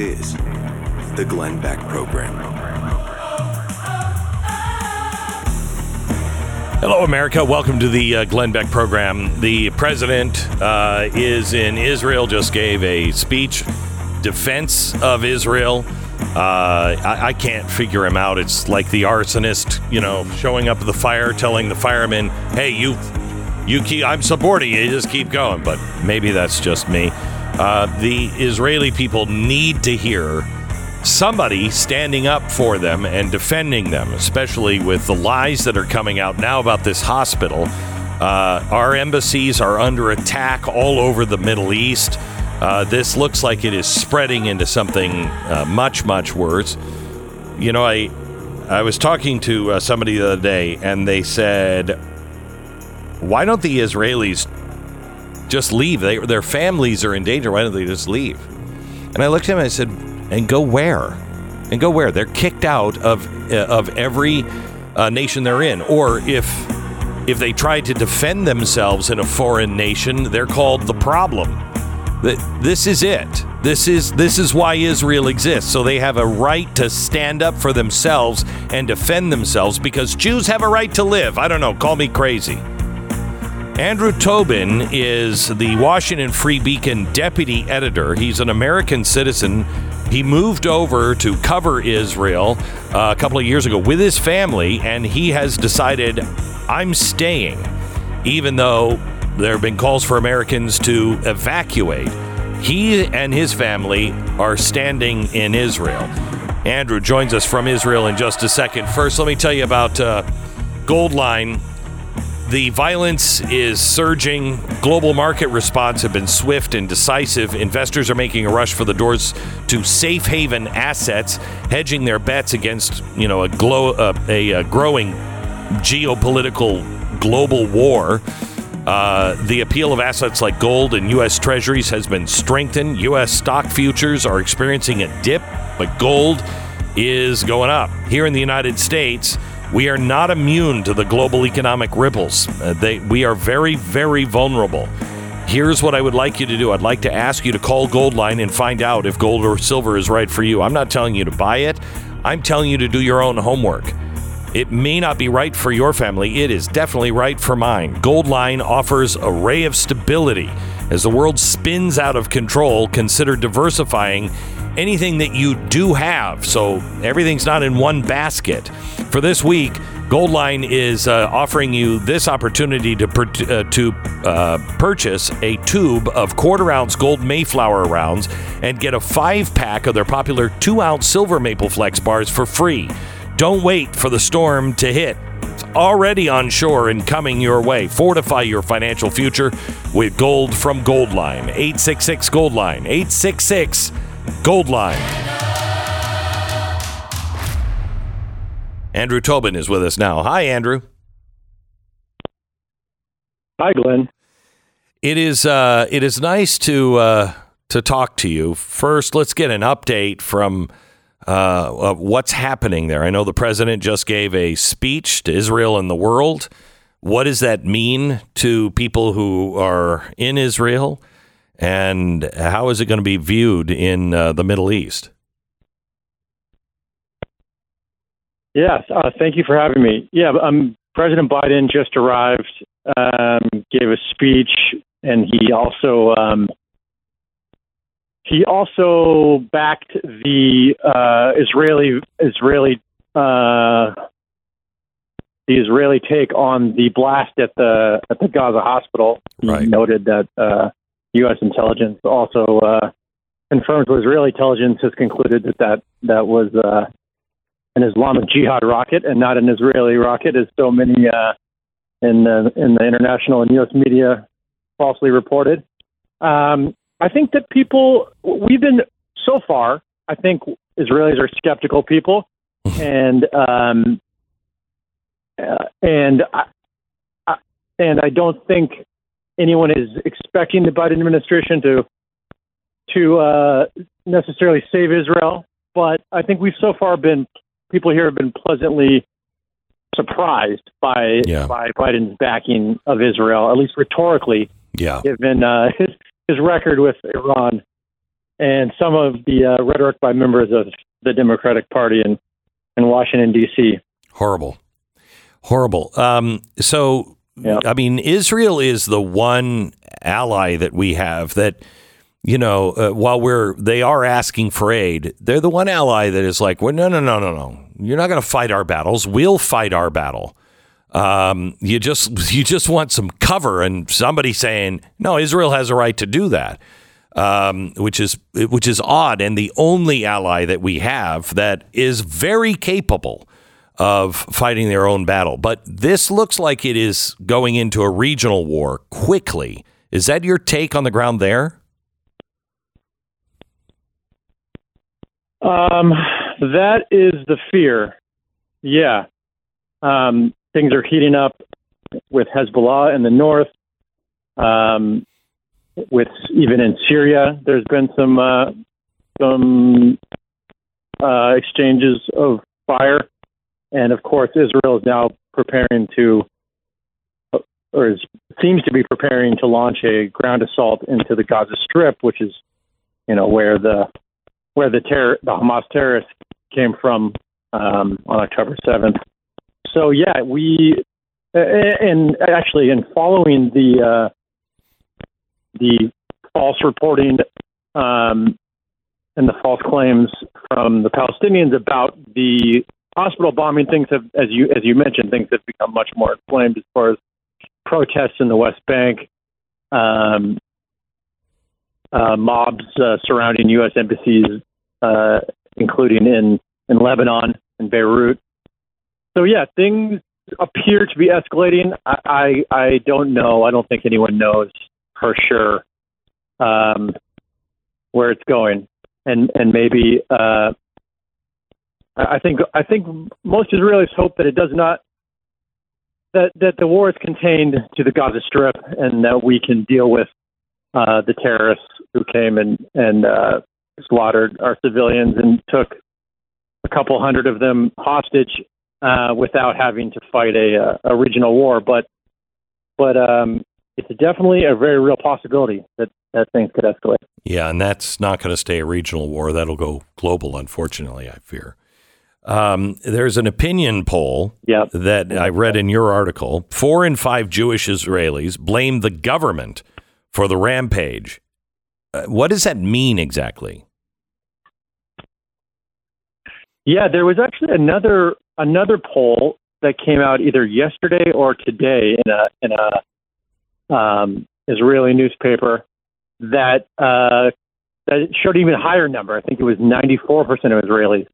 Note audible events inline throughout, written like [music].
is the Glenn Beck Program. Hello, America. Welcome to the uh, Glenn Beck program. The president uh, is in Israel, just gave a speech defense of Israel. Uh, I, I, can't figure him out. It's like the arsonist, you know, showing up at the fire, telling the firemen, "Hey, you, you keep. I'm supporting you. Just keep going." But maybe that's just me. Uh, the Israeli people need to hear somebody standing up for them and defending them, especially with the lies that are coming out now about this hospital. Uh, our embassies are under attack all over the Middle East. Uh, this looks like it is spreading into something uh, much, much worse. You know, I I was talking to uh, somebody the other day, and they said, "Why don't the Israelis just leave? They, their families are in danger. Why don't they just leave?" And I looked at him and I said, "And go where? And go where? They're kicked out of uh, of every uh, nation they're in, or if." If they try to defend themselves in a foreign nation, they're called the problem this is it. This is this is why Israel exists. So they have a right to stand up for themselves and defend themselves because Jews have a right to live. I don't know, call me crazy. Andrew Tobin is the Washington Free Beacon deputy editor. He's an American citizen. He moved over to cover Israel uh, a couple of years ago with his family, and he has decided, I'm staying, even though there have been calls for Americans to evacuate. He and his family are standing in Israel. Andrew joins us from Israel in just a second. First, let me tell you about uh, Goldline. The violence is surging. Global market response have been swift and decisive. Investors are making a rush for the doors to safe haven assets, hedging their bets against, you know, a, glow, uh, a, a growing geopolitical global war. Uh, the appeal of assets like gold and U.S. Treasuries has been strengthened. U.S. stock futures are experiencing a dip, but gold is going up. Here in the United States, we are not immune to the global economic ripples. Uh, they, we are very, very vulnerable. Here's what I would like you to do. I'd like to ask you to call Goldline and find out if gold or silver is right for you. I'm not telling you to buy it. I'm telling you to do your own homework. It may not be right for your family, it is definitely right for mine. Goldline offers a ray of stability. As the world spins out of control, consider diversifying anything that you do have so everything's not in one basket. For this week, Goldline is uh, offering you this opportunity to per- uh, to uh, purchase a tube of quarter ounce gold Mayflower rounds and get a five pack of their popular two ounce silver Maple Flex bars for free. Don't wait for the storm to hit. It's already on shore and coming your way. Fortify your financial future with gold from Goldline. 866 Goldline. 866 Goldline. Andrew Tobin is with us now. Hi, Andrew. Hi, Glenn. It is uh, it is nice to uh, to talk to you. First, let's get an update from uh, what's happening there. I know the president just gave a speech to Israel and the world. What does that mean to people who are in Israel? And how is it going to be viewed in uh, the Middle East? Yes, uh, thank you for having me. Yeah, um, President Biden just arrived, um, gave a speech, and he also um, he also backed the uh, Israeli Israeli uh, the Israeli take on the blast at the at the Gaza hospital. Right. He noted that uh, U.S. intelligence also uh, confirms what Israeli intelligence has concluded that that, that was uh, an Islamic Jihad rocket and not an Israeli rocket, as so many uh, in the in the international and U.S. media falsely reported. Um, I think that people we've been so far. I think Israelis are skeptical people, [laughs] and um, uh, and I, I, and I don't think anyone is expecting the Biden administration to to uh, necessarily save Israel. But I think we've so far been people here have been pleasantly surprised by Yeah. by Biden's backing of Israel, at least rhetorically, Yeah. given uh, [laughs] his his record with Iran and some of the uh, rhetoric by members of the Democratic Party in in Washington D.C. Horrible. Horrible. Um, so, Yeah. I mean, Israel is the one ally that we have that, you know, uh, while we're, they are asking for aid, they're the one ally that is like, well, no, no, no, no, no. You're not going to fight our battles. We'll fight our battle. Um, you just, [laughs] you just want some cover and somebody saying, no, Israel has a right to do that. Um, which is which is odd, and the only ally that we have that is very capable of fighting their own battle. But this looks like it is going into a regional war quickly. Is that your take on the ground there? Um, that is the fear. Yeah. Um, things are heating up with Hezbollah in the north. Um, with even in Syria, there's been some uh, some uh, exchanges of fire, and of course, Israel is now preparing to, or is, seems to be preparing to launch a ground assault into the Gaza Strip, which is, you know, where the where the terror, the Hamas terrorists came from um, on October 7th. So yeah, we and actually in following the uh, the false reporting um, and the false claims from the Palestinians about the hospital bombing, things have, as you as you mentioned, things have become much more inflamed as far as protests in the West Bank. Um, uh, mobs uh, surrounding U.S. embassies, uh, including in, in Lebanon and Beirut. So, yeah, things appear to be escalating. I, I, I don't know. I don't think anyone knows for sure um, where it's going. And, and maybe uh, I think I think most Israelis hope that it does not that that the war is contained to the Gaza Strip and that we can deal with uh, the terrorists who came and and uh, slaughtered our civilians and took a couple hundred of them hostage uh, without having to fight a, a regional war. But but um, it's definitely a very real possibility that that things could escalate. Yeah, and that's not going to stay a regional war. That'll go global, unfortunately, I fear. Um, there's an opinion poll Yep. that I read in your article. Four in five Jewish Israelis blame the government for the rampage. Uh, what does that mean exactly? Yeah, there was actually another another poll that came out either yesterday or today in a in a um, Israeli newspaper that uh, that showed an even higher number. I think it was 94 percent of Israelis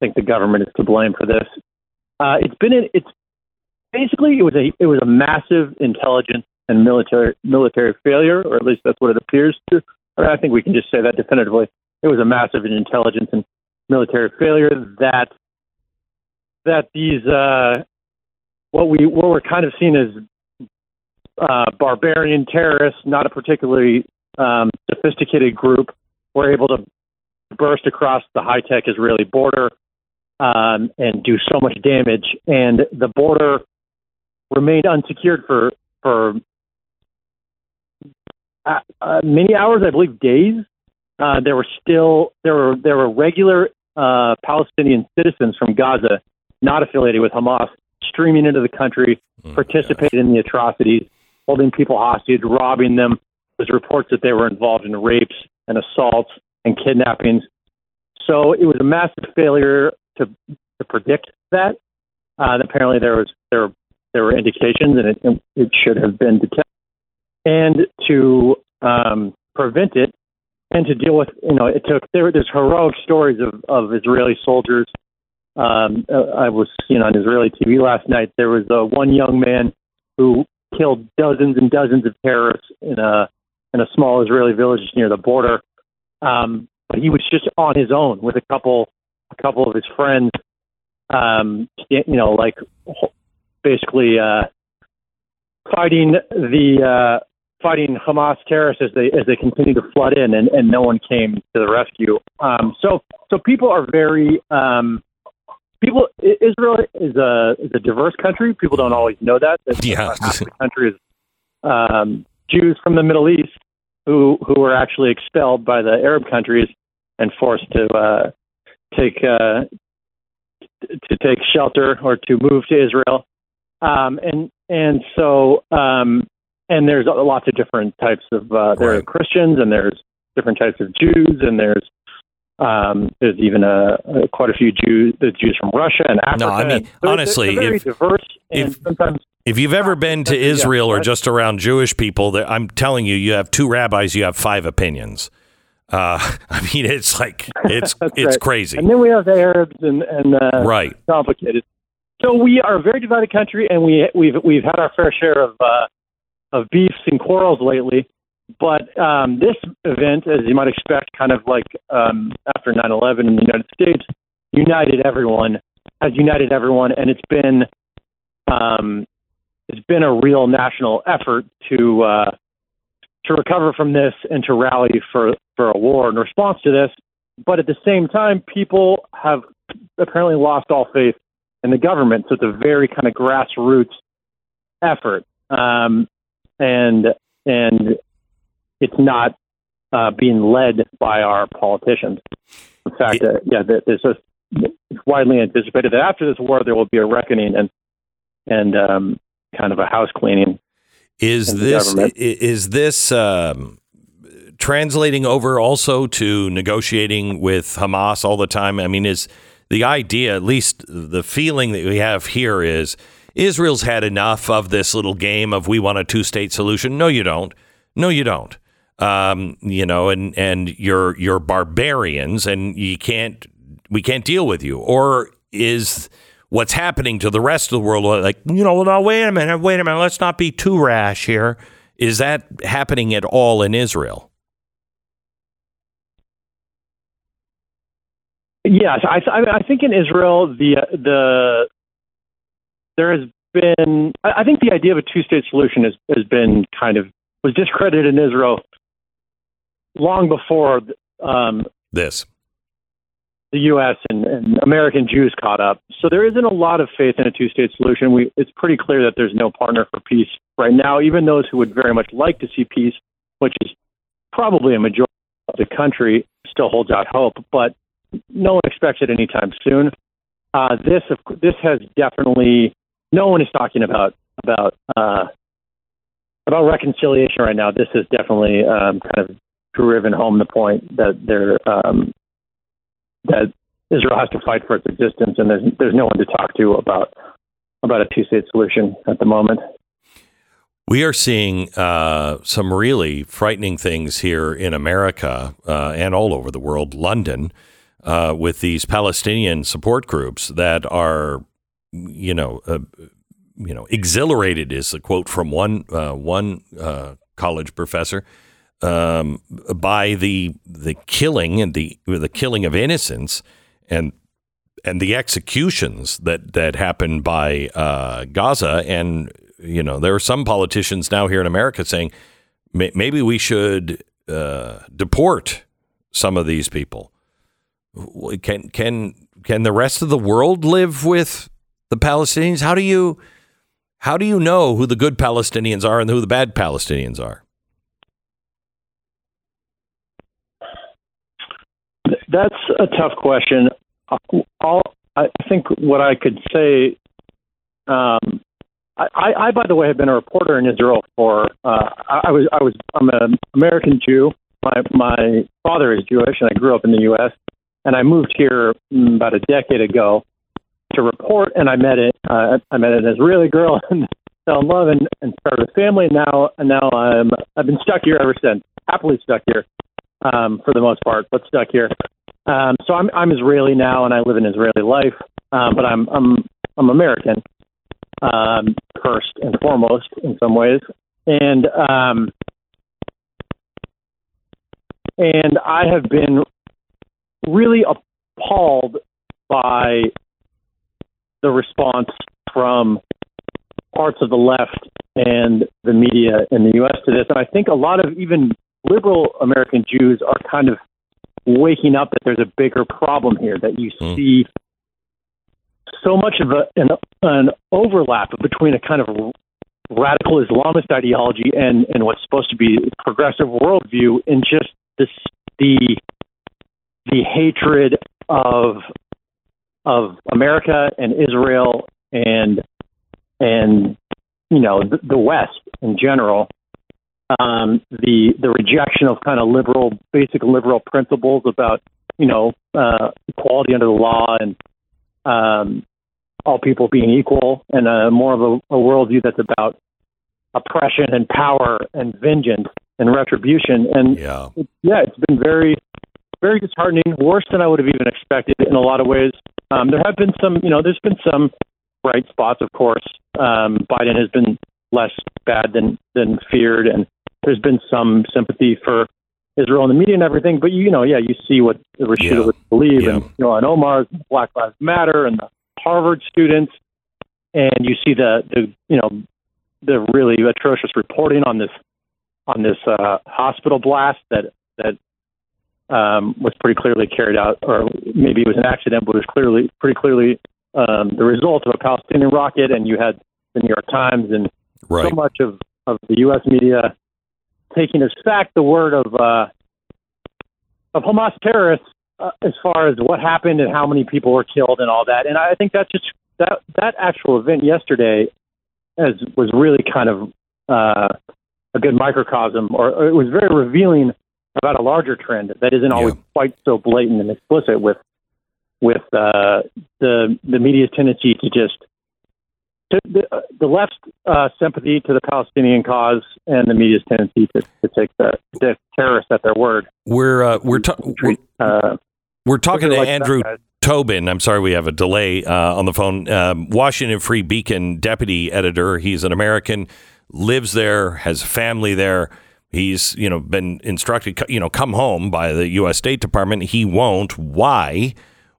think the government is to blame for this. Uh, it's been a, it's basically it was a it was a massive intelligence and military military failure, or at least that's what it appears to. I think we can just say that definitively. It was a massive intelligence and military failure that that these uh, what we what we're kind of seen as uh, barbarian terrorists, not a particularly um, sophisticated group, were able to burst across the high tech Israeli border um, and do so much damage. And the border remained unsecured for for uh, uh, many hours, I believe days. Uh, there were still there were there were regular uh, Palestinian citizens from Gaza, not affiliated with Hamas, streaming into the country, participating in the atrocities, holding people hostage, robbing them. There's reports that they were involved in rapes and assaults and kidnappings. So it was a massive failure to to predict that. Uh, apparently there was there there were indications, and it, it should have been detected. And to um, prevent it, and to deal with, you know, it took there. There's heroic stories of of Israeli soldiers. Um, uh, I was seeing on Israeli TV last night. There was uh, one young man who killed dozens and dozens of terrorists in a in a small Israeli village near the border. Um, but he was just on his own with a couple a couple of his friends. Um, you know, like basically uh, fighting the uh, fighting Hamas terrorists as they as they continue to flood in, and, and no one came to the rescue. Um, so so people are very um, people Israel is a is a diverse country. People don't always know that. that Yeah. half the country is um, Jews from the Middle East who who were actually expelled by the Arab countries and forced to uh, take uh, to take shelter or to move to Israel. Um, and and so um, and there's lots of different types of uh, there are Christians and there's different types of Jews and there's um, there's even a, a quite a few Jews the Jews from Russia and Africa. No, I mean, they're- honestly, they're very if- diverse if- If you've ever been to Yeah, Israel or just around Jewish people, that I'm telling you, you have two rabbis, you have five opinions. Uh, [laughs] I mean, it's like it's [laughs] it's right. crazy, and then we have the Arabs and and uh, right? complicated. So we are a very divided country, and we we've we've had our fair share of uh, of beefs and quarrels lately. But um, this event, as you might expect, kind of like um, after 9/11 in the United States, united everyone, has united everyone, and it's been um, it's been a real national effort to uh, to recover from this and to rally for for a war in response to this. But at the same time, people have apparently lost all faith in the government. So it's a very kind of grassroots effort, um, and and it's not uh, being led by our politicians. In fact, uh, yeah, th- it's just it's widely anticipated that after this war there will be a reckoning and and um, kind of a house cleaning. Is this is this um, translating over also to negotiating with Hamas all the time? I mean, is the idea, at least the feeling that we have here, is Israel's had enough of this little game of we want a two state solution? No, you don't. No, you don't. Um, you know, and and you're you're barbarians, and you can't we can't deal with you. Or is what's happening to the rest of the world like you know? No, wait a minute, wait a minute. Let's not be too rash here. Is that happening at all in Israel? Yes, I, I, I think in Israel the the there has been. I think the idea of a two-state solution has has been kind of was discredited in Israel long before um, This the U.S. And, and American Jews caught up. So there isn't a lot of faith in a two-state solution. We, it's pretty clear that there's no partner for peace right now. Even those who would very much like to see peace, which is probably a majority of the country, still holds out hope. But no one expects it anytime soon. Uh, this this has definitely no one is talking about about uh, about reconciliation right now. This has definitely um, kind of driven home the point that there um, that Israel has to fight for its existence, and there's there's no one to talk to about about a two state solution at the moment. We are seeing uh, some really frightening things here in America uh, and all over the world, London, uh, with these Palestinian support groups that are, you know, uh, you know, exhilarated is a quote from one uh, one uh, college professor um, by the the killing and the the killing of innocents and and the executions that that happened by uh, Gaza and you know there are some politicians now here in America saying "May- maybe we should uh, deport some of these people. Can can can the rest of the world live with the Palestinians? How do you how do you know who the good Palestinians are and who the bad Palestinians are? That's a tough question. I think what I could say. Um, I, I, by the way, have been a reporter in Israel for. Uh, I, was I was I'm an American Jew. My my father is Jewish, and I grew up in the U.S. And I moved here mm, about a decade ago to report, and I met it. Uh, I met an Israeli girl [laughs] and fell in love and, and started a family. Now and now I'm I've been stuck here ever since. Happily stuck here um, for the most part, but stuck here. Um, so I'm I'm Israeli now, and I live an Israeli life, um, but I'm I'm I'm American um, first and foremost in some ways, and um, and I have been really appalled by the response from parts of the left and the media in the U.S. to this, and I think a lot of even liberal American Jews are kind of waking up that there's a bigger problem here. That you Hmm. see so much of a, an, an overlap between a kind of radical Islamist ideology and, and what's supposed to be progressive worldview in just this the the hatred of of America and Israel and and you know the, the West in general. Um, the the rejection of kind of liberal, basic liberal principles about you know uh, equality under the law and um, all people being equal, and uh, more of a, a worldview that's about oppression and power and vengeance and retribution. And Yeah. it, yeah, it's been very, very disheartening. Worse than I would have even expected in a lot of ways. Um, there have been some, you know, there's been some bright spots, of course. Um, Biden has been less bad than than feared, and there's been some sympathy for Israel in the media and everything. But you know, yeah, you see what Rashida Yeah. would believe, Yeah. and you know, and Omar's Black Lives Matter, and the Harvard students, and you see the the you know the really atrocious reporting on this on this uh, hospital blast that that um, was pretty clearly carried out, or maybe it was an accident, but it was clearly pretty clearly um, the result of a Palestinian rocket. And you had the New York Times and Right. so much of, of the U.S. media taking as fact the word of uh, of Hamas terrorists uh, as far as what happened and how many people were killed and all that. And I think that's just that that actual event yesterday as was really kind of uh, a good microcosm, or, or it was very revealing about a larger trend that isn't always Yeah. quite so blatant and explicit with with uh, the the media's tendency to just to the, uh, the left's uh, sympathy to the Palestinian cause and the media's tendency to, to take the, the terrorists at their word. We're uh, we're, ta- we're Uh, we're talking to like Andrew that. Tobin. I'm sorry we have a delay uh, on the phone. Um, Washington Free Beacon deputy editor. He's an American, lives there, has family there. He's you know been instructed you know come home by the U.S. State Department. He won't. Why?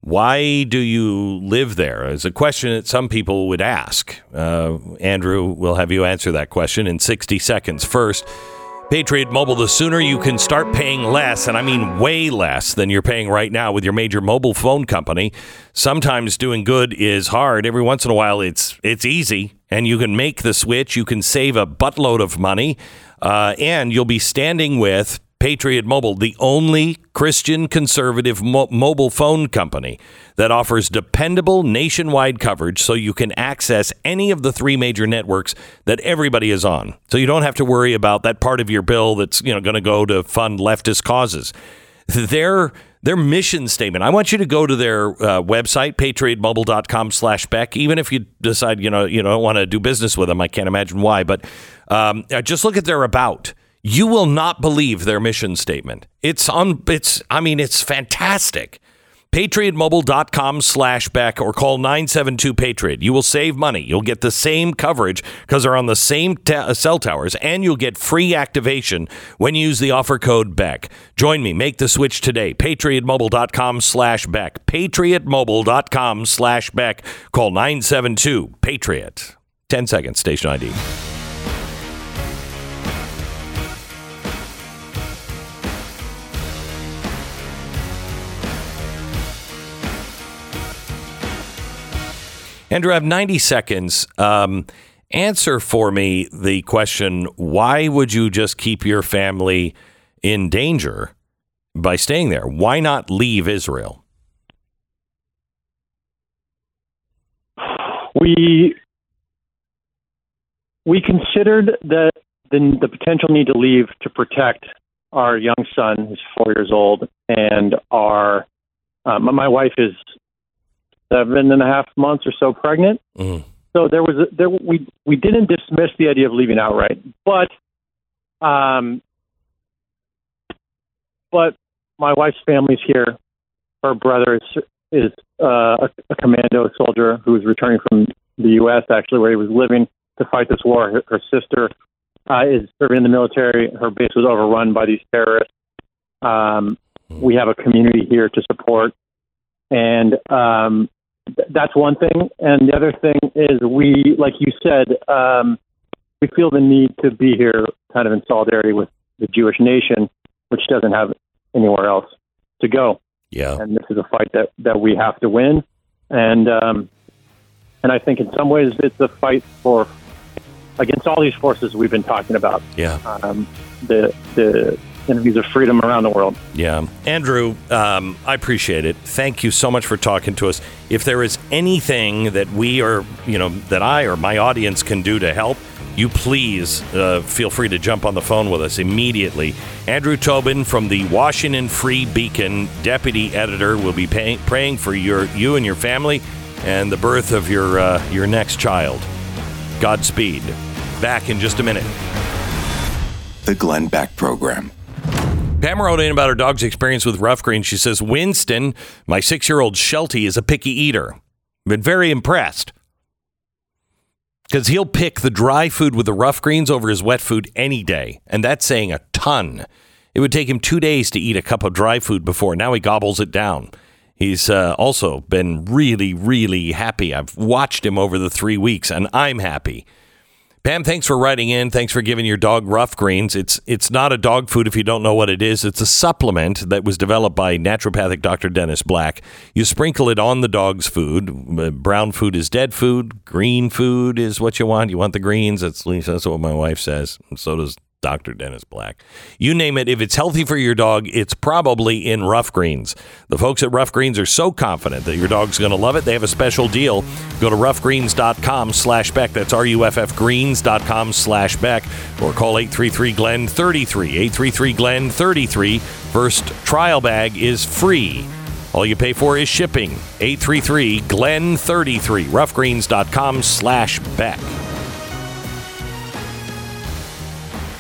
Why do you live there? Is a question that some people would ask. Uh, Andrew, we'll have you answer that question in 60 seconds. First, Patriot Mobile, the sooner you can start paying less, and I mean way less than you're paying right now with your major mobile phone company. Sometimes doing good is hard. Every once in a while, it's it's easy, and you can make the switch. You can save a buttload of money, uh, and you'll be standing with Patriot Mobile, the only Christian conservative mo- mobile phone company that offers dependable nationwide coverage so you can access any of the three major networks that everybody is on. So you don't have to worry about that part of your bill that's, you know, going to go to fund leftist causes. Their their mission statement. I want you to go to their uh, website, patriotmobile.com slash Beck, even if you decide, you know, you don't want to do business with them. I can't imagine why, but um, uh, just look at their about you will not believe their mission statement. It's on it's I mean it's fantastic. patriotmobile.com slash Beck or call 972 Patriot. You will save money. You'll get the same coverage because they're on the same ta- uh, cell towers and you'll get free activation when you use the offer code Beck. Join me. Make the switch today. patriotmobile.com slash Beck. patriotmobile.com slash Beck. Call 972 Patriot. 10 seconds. Station ID. Andrew, I have 90 seconds. Um, answer for me the question why would you just keep your family in danger by staying there? Why not leave Israel? we we considered the, the the potential need to leave to protect our young son, who's four years old, and our um, my wife is seven and a half months or so pregnant. Mm. So there was a, there we we didn't dismiss the idea of leaving outright, but um, but my wife's family's here. Her brother is is uh, a, a commando soldier who was returning from the U.S. actually, where he was living to fight this war. Her, her sister uh, is serving in the military. Her base was overrun by these terrorists. Um, we have a community here to support, and um, th- that's one thing. And the other thing is, we, like you said, um, we feel the need to be here, kind of in solidarity with the Jewish nation, which doesn't have anywhere else to go Yeah. and this is a fight that that we have to win. And um, and I think in some ways it's a fight for against all these forces we've been talking about. Yeah. Um, the the enemies of freedom around the world. Yeah. Andrew, um, I appreciate it. Thank you so much for talking to us. If there is anything that we or, you know, that I or my audience can do to help, you please uh, feel free to jump on the phone with us immediately. Andrew Tobin from the Washington Free Beacon, deputy editor, will be pay- praying for your you and your family and the birth of your uh, your next child. Godspeed. Back in just a minute. The Glenn Beck Program. Pam wrote in about her dog's experience with Ruff Greens. She says, Winston, my six year old Sheltie, is a picky eater. Been very impressed. Because he'll pick the dry food with the Ruff Greens over his wet food any day. And that's saying a ton. It would take him two days to eat a cup of dry food before. Now he gobbles it down. He's uh, also been really, really happy. I've watched him over the three weeks, and I'm happy. Pam, thanks for writing in. Thanks for giving your dog Ruff Greens. It's it's not a dog food if you don't know what it is. It's a supplement that was developed by naturopathic Dr. Dennis Black. You sprinkle it on the dog's food. Uh, brown food is dead food. Green food is what you want. You want the greens. That's that's what my wife says. And so does Dr. Dennis Black. You name it, if it's healthy for your dog, it's probably in Ruff Greens. The folks at Ruff Greens are so confident that your dog's going to love it. They have a special deal. Go to ruffgreens.com slash Beck. That's R-U-F-F greens.com slash Beck. Or call 833-GLEN-33. 833-GLEN-33. First trial bag is free. All you pay for is shipping. 833-GLEN-33. Ruffgreens.com slash Beck.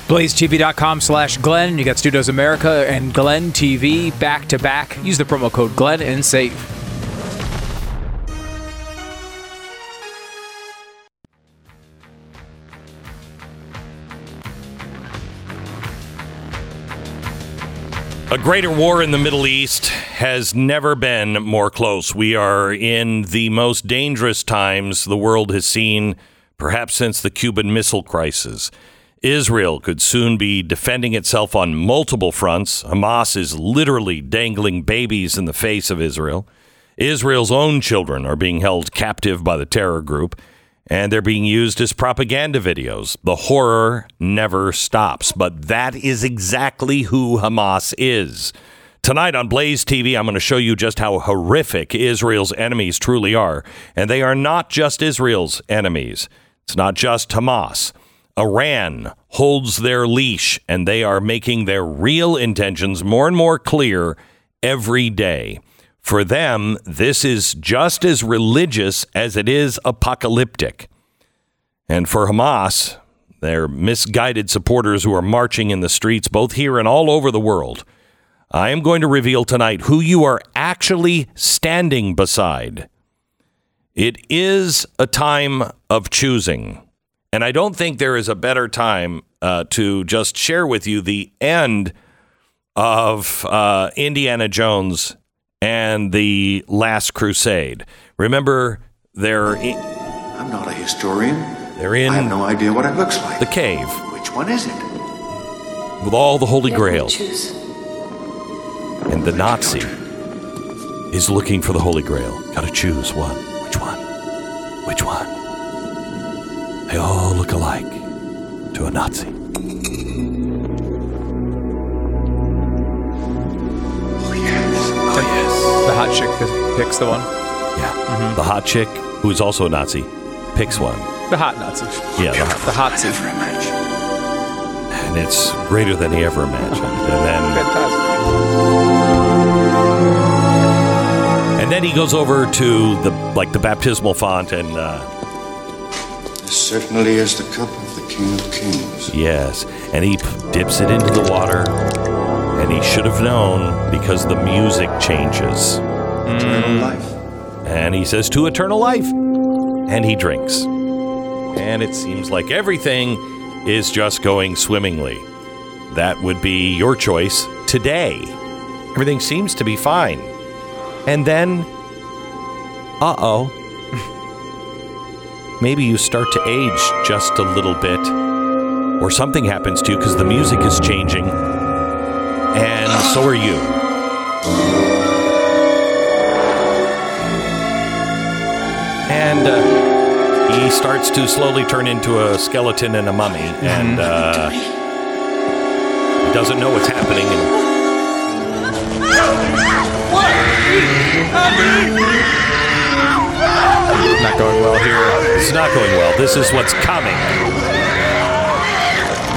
BlazeTV.com slash Glenn. You got Stu Does America and Glenn TV back to back. Use the promo code Glenn and save. A greater war in the Middle East has never been more close. We are in the most dangerous times the world has seen, perhaps since the Cuban Missile Crisis. Israel could soon be defending itself on multiple fronts. Hamas is literally dangling babies in the face of Israel. Israel's own children are being held captive by the terror group, and they're being used as propaganda videos. The horror never stops, but that is exactly who Hamas is. Tonight on Blaze TV, I'm going to show you just how horrific Israel's enemies truly are. And they are not just Israel's enemies, it's not just Hamas. Iran holds their leash, and they are making their real intentions more and more clear every day. For them, this is just as religious as it is apocalyptic. And for Hamas, their misguided supporters who are marching in the streets, both here and all over the world, I am going to reveal tonight who you are actually standing beside. It is a time of choosing. And I don't think there is a better time uh, to just share with you the end of uh, Indiana Jones and the Last Crusade. Remember, they're in, I'm not a historian. they're in I have no idea what it looks like. the cave Which one is it? with all the holy Let me grails, and the Nazi is looking for the holy grail. Got to choose one. Which one? Which one? They all look alike to a Nazi. Oh, yes. Oh yes. The hot chick picks the one. Yeah. The hot chick, who is also a Nazi, picks one. The hot Nazi. Yeah, the hot, The hot seat. Never imagine. and it's greater than he ever imagined. And then, Fantastic. and then he goes over to the like the baptismal font, and uh, This certainly is the cup of the King of Kings. yes, and he p- dips it into the water, and he should have known because the music changes, Eternal life. and he says to eternal life, and he drinks, and it seems like everything is just going swimmingly. That would be your choice today. Everything seems to be fine. And then, uh oh. Maybe you start to age just a little bit, or something happens to you because the music is changing, and so are you. And uh, he starts to slowly turn into a skeleton and a mummy, and uh, he doesn't know what's happening. And Not going well here. it's not going well. This is what's coming.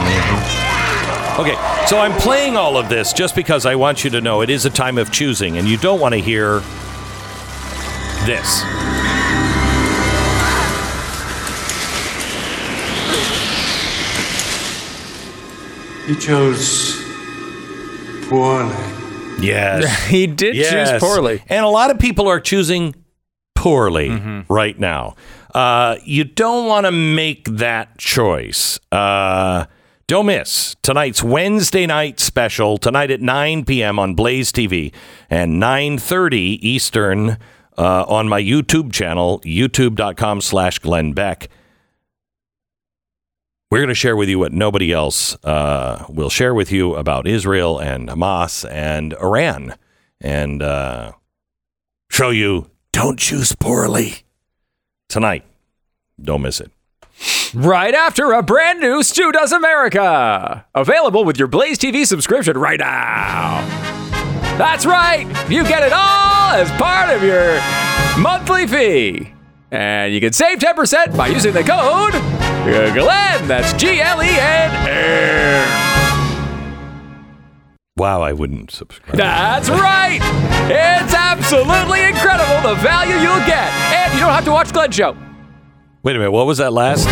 Mhm. Okay, so I'm playing all of this just because I want you to know it is a time of choosing, and you don't want to hear this. He chose poorly. Yes. [laughs] He did Yes. choose poorly. And a lot of people are choosing poorly right now. Uh, you don't want to make that choice. Uh, don't miss tonight's Wednesday night special tonight at 9 p.m. on Blaze TV and 9:30 Eastern uh, on my YouTube channel, youtube.com slash Glenn Beck. We're going to share with you what nobody else uh, will share with you about Israel and Hamas and Iran and uh, show you don't choose poorly tonight. Don't miss it. Right after a brand new Stu Does America. Available with your Blaze TV subscription right now. That's right. You get it all as part of your monthly fee. And you can save 10% by using the code GLEN. That's G L E N. Wow, I wouldn't subscribe. That's right. It's absolutely incredible the value you'll get. And you don't have to watch Glenn Show. Wait a minute, what was that last?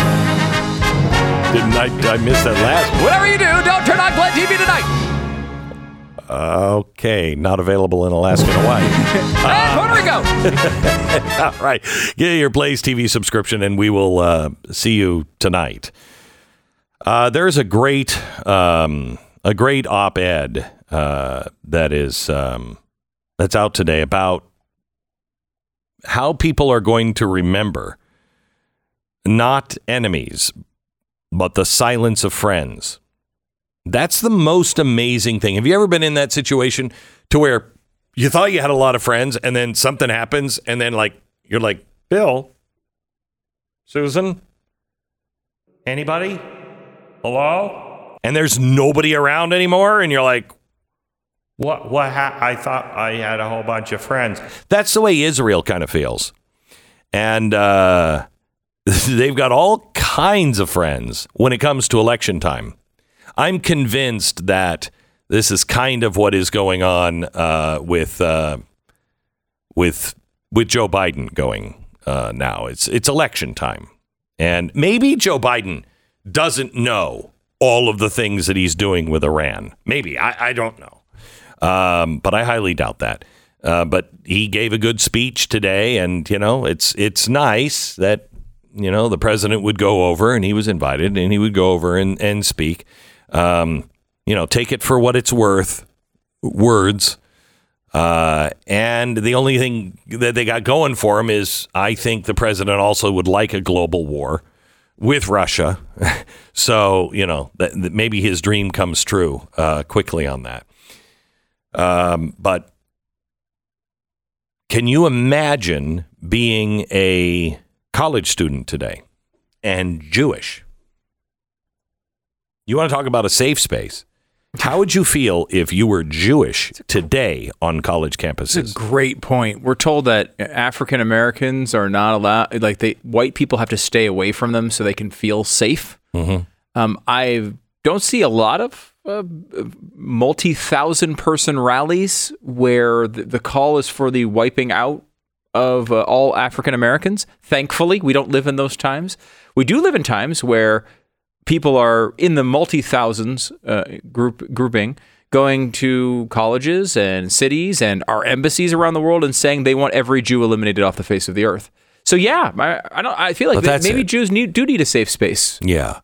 Didn't I? I missed that last. Whatever you do, don't turn on Glenn TV tonight. Okay, not available in Alaska and Hawaii. and Puerto Rico. [laughs] All right, get your Blaze TV subscription, and we will uh, see you tonight. Uh, there's a great, um, a great op-ed uh, that is um, that's out today about how people are going to remember not enemies, but the silence of friends. That's the most amazing thing. Have you ever been in that situation to where you thought you had a lot of friends and then something happens and then like you're like, Bill, Susan, anybody? Hello? And there's nobody around anymore and you're like, what what ha- I thought I had a whole bunch of friends. That's the way Israel kind of feels. And uh [laughs] they've got all kinds of friends when it comes to election time. I'm convinced that this is kind of what is going on uh, with uh, with with Joe Biden going uh, now. It's it's election time, and maybe Joe Biden doesn't know all of the things that he's doing with Iran. Maybe I, I don't know, um, but I highly doubt that. Uh, but he gave a good speech today, and you know it's it's nice that you know the president would go over, and he was invited, and he would go over and and speak. Um, you know, take it for what it's worth, words. Uh, and the only thing that they got going for him is, I think the president also would like a global war with Russia. [laughs] so you know that, that maybe his dream comes true uh, quickly on that. Um, but can you imagine being a college student today and Jewish? You want to talk about a safe space? How would you feel if you were Jewish today on college campuses? That's a great point. We're told that African Americans are not allowed, like they white people have to stay away from them so they can feel safe. Mhm. Um, I don't see a lot of uh, multi-thousand person rallies where the, the call is for the wiping out of uh, all African Americans. Thankfully, we don't live in those times. We do live in times where people are in the multi thousands uh, group grouping going to colleges and cities and our embassies around the world and saying they want every Jew eliminated off the face of the earth. So yeah, I, I don't. I feel like that's maybe it. Jews need, do need a safe space. Yeah.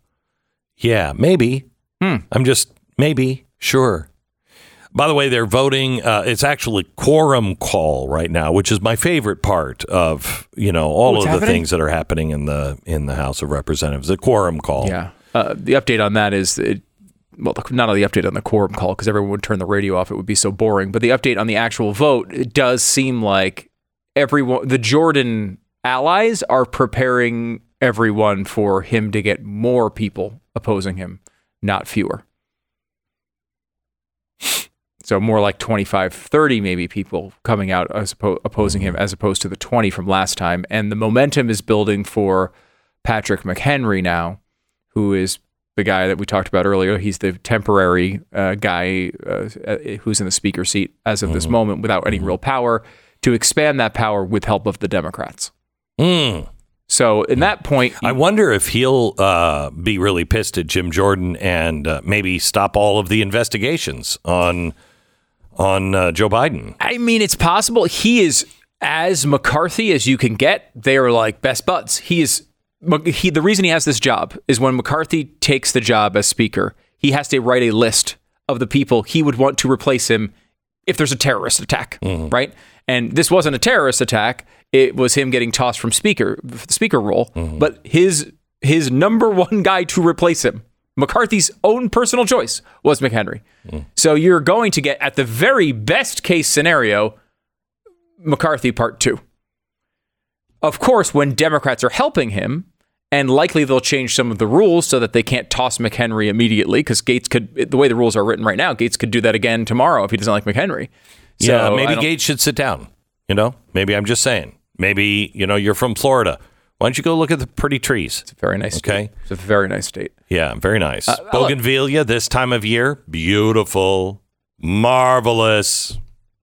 Yeah, maybe. Hmm. I'm just, maybe, sure. By the way, they're voting. Uh, it's actually quorum call right now, which is my favorite part of you know all What's of the happening? things that are happening in the in the House of Representatives. The quorum call. Yeah. Uh, the update on that is it, well, not on the update on the quorum call because everyone would turn the radio off. It would be so boring. But the update on the actual vote, it does seem like everyone, the Jordan allies are preparing everyone for him to get more people opposing him, not fewer. So more like 25, 30 maybe people coming out as oppo- opposing him as opposed to the 20 from last time. And the momentum is building for Patrick McHenry now, who is the guy that we talked about earlier. He's the temporary uh, guy uh, uh, who's in the speaker seat as of this moment without any real power to expand that power with help of the Democrats. Mm. So in that point, I wonder if he'll uh, be really pissed at Jim Jordan and uh, maybe stop all of the investigations on on uh, Joe Biden. I mean, it's possible he is as McCarthy as you can get. They are like best buds. He is. He, the reason he has this job is when McCarthy takes the job as Speaker, he has to write a list of the people he would want to replace him if there's a terrorist attack, right? And this wasn't a terrorist attack; it was him getting tossed from Speaker, the Speaker role. Mm-hmm. But his his number one guy to replace him, McCarthy's own personal choice, was McHenry. Mm. So you're going to get, at the very best case scenario, McCarthy part two. Of course, when Democrats are helping him, and likely they'll change some of the rules so that they can't toss McHenry immediately, because Gaetz could, the way the rules are written right now, Gaetz could do that again tomorrow if he doesn't like McHenry. So yeah, maybe Gaetz should sit down. You know, maybe I'm just saying. Maybe you know you're from Florida. Why don't you go look at the pretty trees? It's a very nice Okay. state. It's a very nice state. Yeah, very nice. Uh, Bougainvillea this time of year, beautiful, marvelous.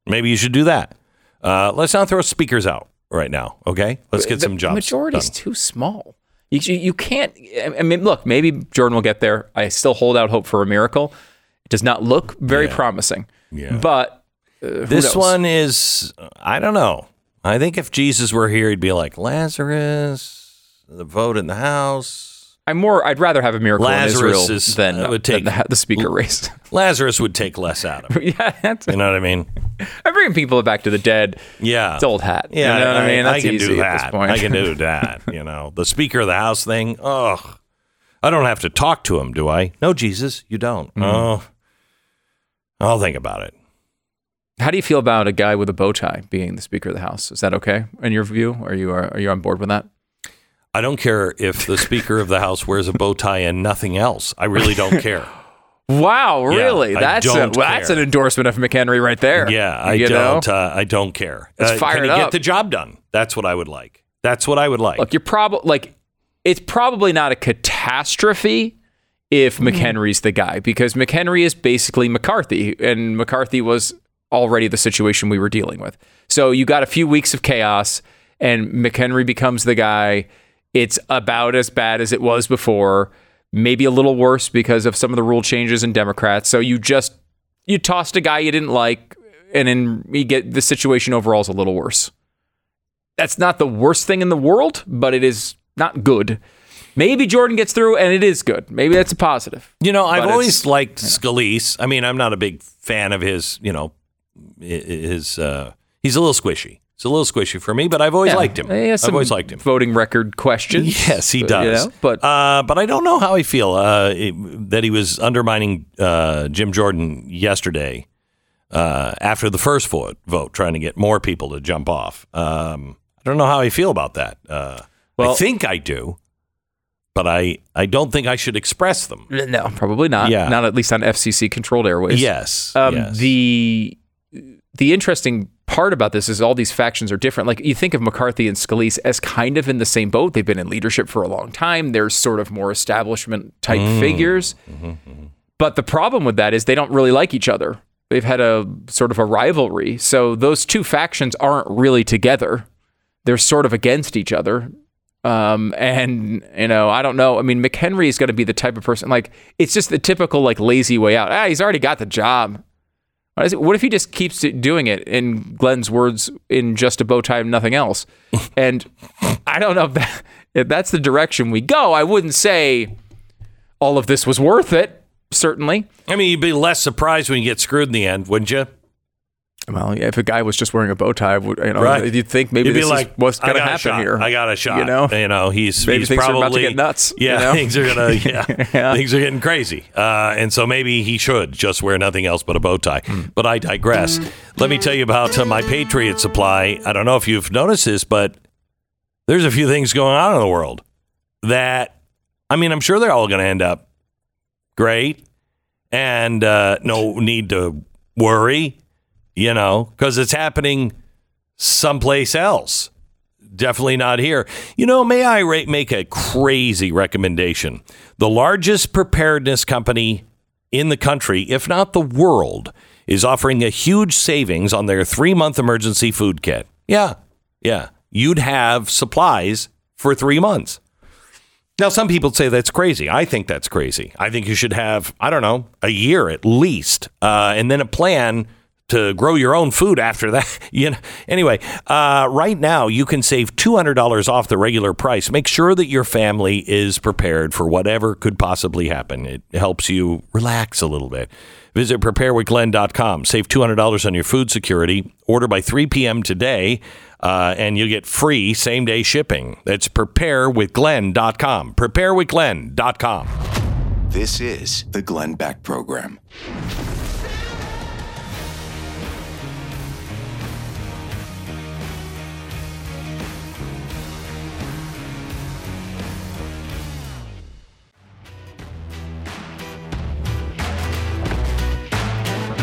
Maybe you should do that. Uh, let's not throw speakers out right now. Okay, let's get the some jobs. Majority is too small. You, you, you can't. I mean, look, maybe Jordan will get there. I still hold out hope for a miracle. It does not look very Yeah. promising. Yeah. But uh, This knows? one is, I don't know. I think if Jesus were here, he'd be like Lazarus, the vote in the House. I'm more. I'd rather have a miracle Lazarus in Israel is- than, uh, would than take- the, the speaker race. [laughs] Lazarus would take less out of it. [laughs] yeah, that's, You know what I mean? [laughs] I'm bringing people back to the dead. Yeah. It's old hat. Yeah, you know what I, mean. That's can easy do that. I can do that. You know, the Speaker of the House thing. Oh, I don't have to talk to him, do I? No, Jesus, you don't. Mm-hmm. Oh, I'll think about it. How do you feel about a guy with a bow tie being the Speaker of the House? Is that okay in your view? Are you are, are you on board with that? I don't care if the Speaker of the House wears a bow tie and nothing else. I really don't care. [laughs] Wow, really? I that's a, that's an endorsement of McHenry right there. Yeah, I You don't. Uh, I don't care. Let's Uh, fire can it he get the job done? That's what I would like. That's what I would like. Look, you're probably like, it's probably not a catastrophe if Mm-hmm. McHenry's the guy because McHenry is basically McCarthy, and McCarthy was already the situation we were dealing with. So you got a few weeks of chaos, and McHenry becomes the guy. It's about as bad as it was before, maybe a little worse because of some of the rule changes in Democrats. So you just you tossed a guy you didn't like, and then you get the situation overall is a little worse that's not the worst thing in the world, but it is not good. Maybe Jordan gets through and it is good. Maybe that's a positive. You know, I've always liked Scalise. I mean, I'm not a big fan of his. You know, i- his. Uh, he's a little squishy. It's a little squishy for me, but I've always Yeah. liked him. I've always liked him. Voting record questions. Yes, he does. you know, but uh, but I don't know how I feel uh, it- that he was undermining uh, Jim Jordan yesterday uh, after the first vote, vote, trying to get more people to jump off. Um, I don't know how I feel about that. Uh, I think I do, but I, I don't think I should express them. no, probably not. Yeah. Not at least on FCC controlled airways. Yes. Um, yes. The the interesting part about this is all these factions are different. Like you think of McCarthy and Scalise as kind of in the same boat. They've been in leadership for a long time. They're sort of more establishment type Mm. figures. Mm-hmm, But the problem with that is they don't really like each other. They've had a sort of a rivalry. So those two factions aren't really together. They're sort of against each other. Um, and you know, I don't know. I mean, McHenry is going to be the type of person like it's just the typical like lazy way out. Ah, he's already got the job. What, is it, what if he just keeps doing it in Glenn's words in just a bow tie and nothing else? [laughs] and I don't know if, that, if that's the direction we go. I wouldn't say all of this was worth it. Certainly. I mean, you'd be less surprised when you get screwed in the end, wouldn't you? Well, yeah, if a guy was just wearing a bow tie, you know, Right. you'd think maybe You'd be this like, is what's going to happen shot. here. I got a shot. You know, you know, he's Maybe he's things are probably about to get nuts, you Yeah, [laughs] know? things are gonna yeah, [laughs] Yeah. things are getting crazy, uh, and so maybe he should just wear nothing else but a bow tie. Hmm. But I digress. Let me tell you about uh, my Patriot Supply. I don't know if you've noticed this, but there's a few things going on in the world. that, I mean, I'm sure they're all going to end up great and uh, no need to worry, you know, because it's happening someplace else. Definitely not here. You know, may I ra- make a crazy recommendation? The largest preparedness company in the country, if not the world, is offering a huge savings on their three month emergency food kit. Yeah, yeah. You'd have supplies for three months. Now, some people say that's crazy. I think that's crazy. I think you should have, I don't know, a year at least, uh, and then a plan to grow your own food after that. [laughs] you know. Anyway, uh, right now you can save $200 off the regular price. Make sure that your family is prepared for whatever could possibly happen. It helps you relax a little bit. Visit preparewithglenn.com. Save $200 on your food security. Order by 3 p.m. today, uh, and you'll get free same day shipping. That's preparewithglenn.com. Preparewithglenn.com. This is the Glenn Beck Program.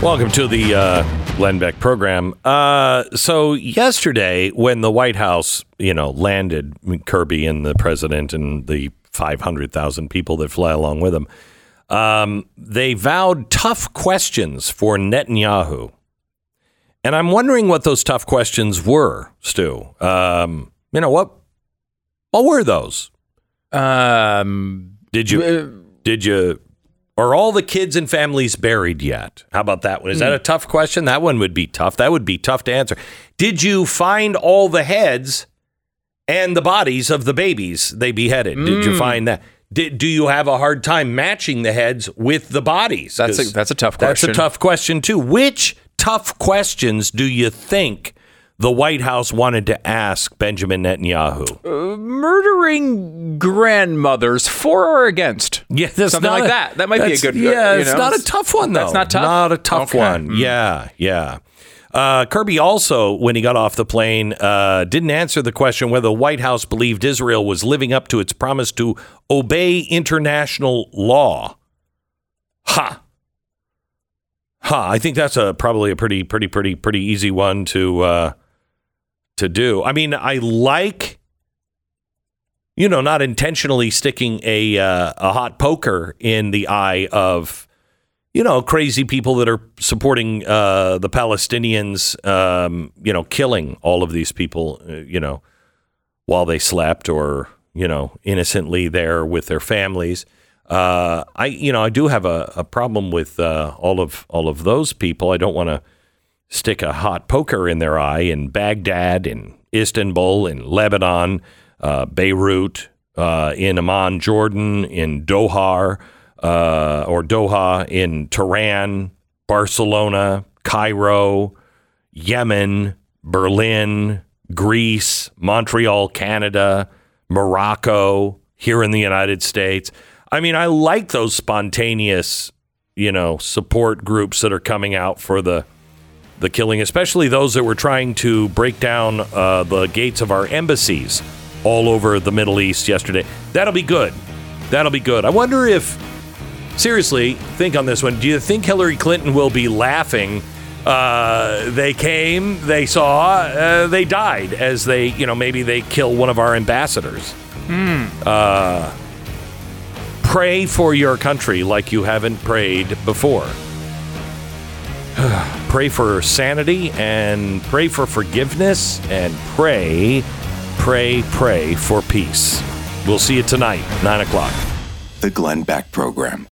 Welcome to the uh, Glenn Beck program. Uh, so yesterday, when the White House, you know, landed Kirby and the president and the 500,000 people that fly along with him, um, they vowed tough questions for Netanyahu. And I'm wondering what those tough questions were, Stu. Um, you know what? What were those? Um, Did you did you are all the kids and families buried yet? How about that one? Is that hmm. a tough question? That one would be tough. That would be tough to answer. Did you find all the heads and the bodies of the babies they beheaded? Did you hmm. find that? Did, do you have a hard time matching the heads with the bodies? That's a- that's a tough question. That's a tough question too. Which tough questions do you think the White House wanted to ask Benjamin Netanyahu? murdering grandmothers for or against? Yeah, that's Something not like a- that. That might be a good- Yeah, you it's know, not a tough one though. that's not tough? Not a tough Okay. one. Yeah, yeah. Uh, Kirby also, when he got off the plane, uh, didn't answer the question whether the White House believed Israel was living up to its promise to obey international law. Ha. Ha. I think that's a probably a pretty, pretty, pretty, pretty easy one to uh, to do. I mean, I like you know, not intentionally sticking a uh, a hot poker in the eye of you know crazy people that are supporting uh, the Palestinians, um, you know, killing all of these people, uh, you know, while they slept or you know innocently there with their families. Uh, I you know I do have a, a problem with uh, all of all of those people. I don't want to stick a hot poker in their eye in Baghdad, in Istanbul, in Lebanon, uh, Beirut, uh, in Amman, Jordan, in Doha, uh, or Doha, in Tehran, Barcelona, Cairo, Yemen, Berlin, Greece, Montreal, Canada, Morocco, here in the United States. I mean, I like those spontaneous, you know, support groups that are coming out for the the killing, especially those that were trying to break down uh, the gates of our embassies all over the Middle East yesterday. That'll be good. That'll be good. I wonder if, seriously, think on this one. Do you think Hillary Clinton will be laughing? Uh, they came, they saw, uh, they died as they, you know, maybe they kill one of our ambassadors. Uh, pray for your country like you haven't prayed before [sighs] pray for sanity and pray for forgiveness and pray, pray, pray for peace. We'll see you tonight, 9 o'clock. The Glenn Beck Program.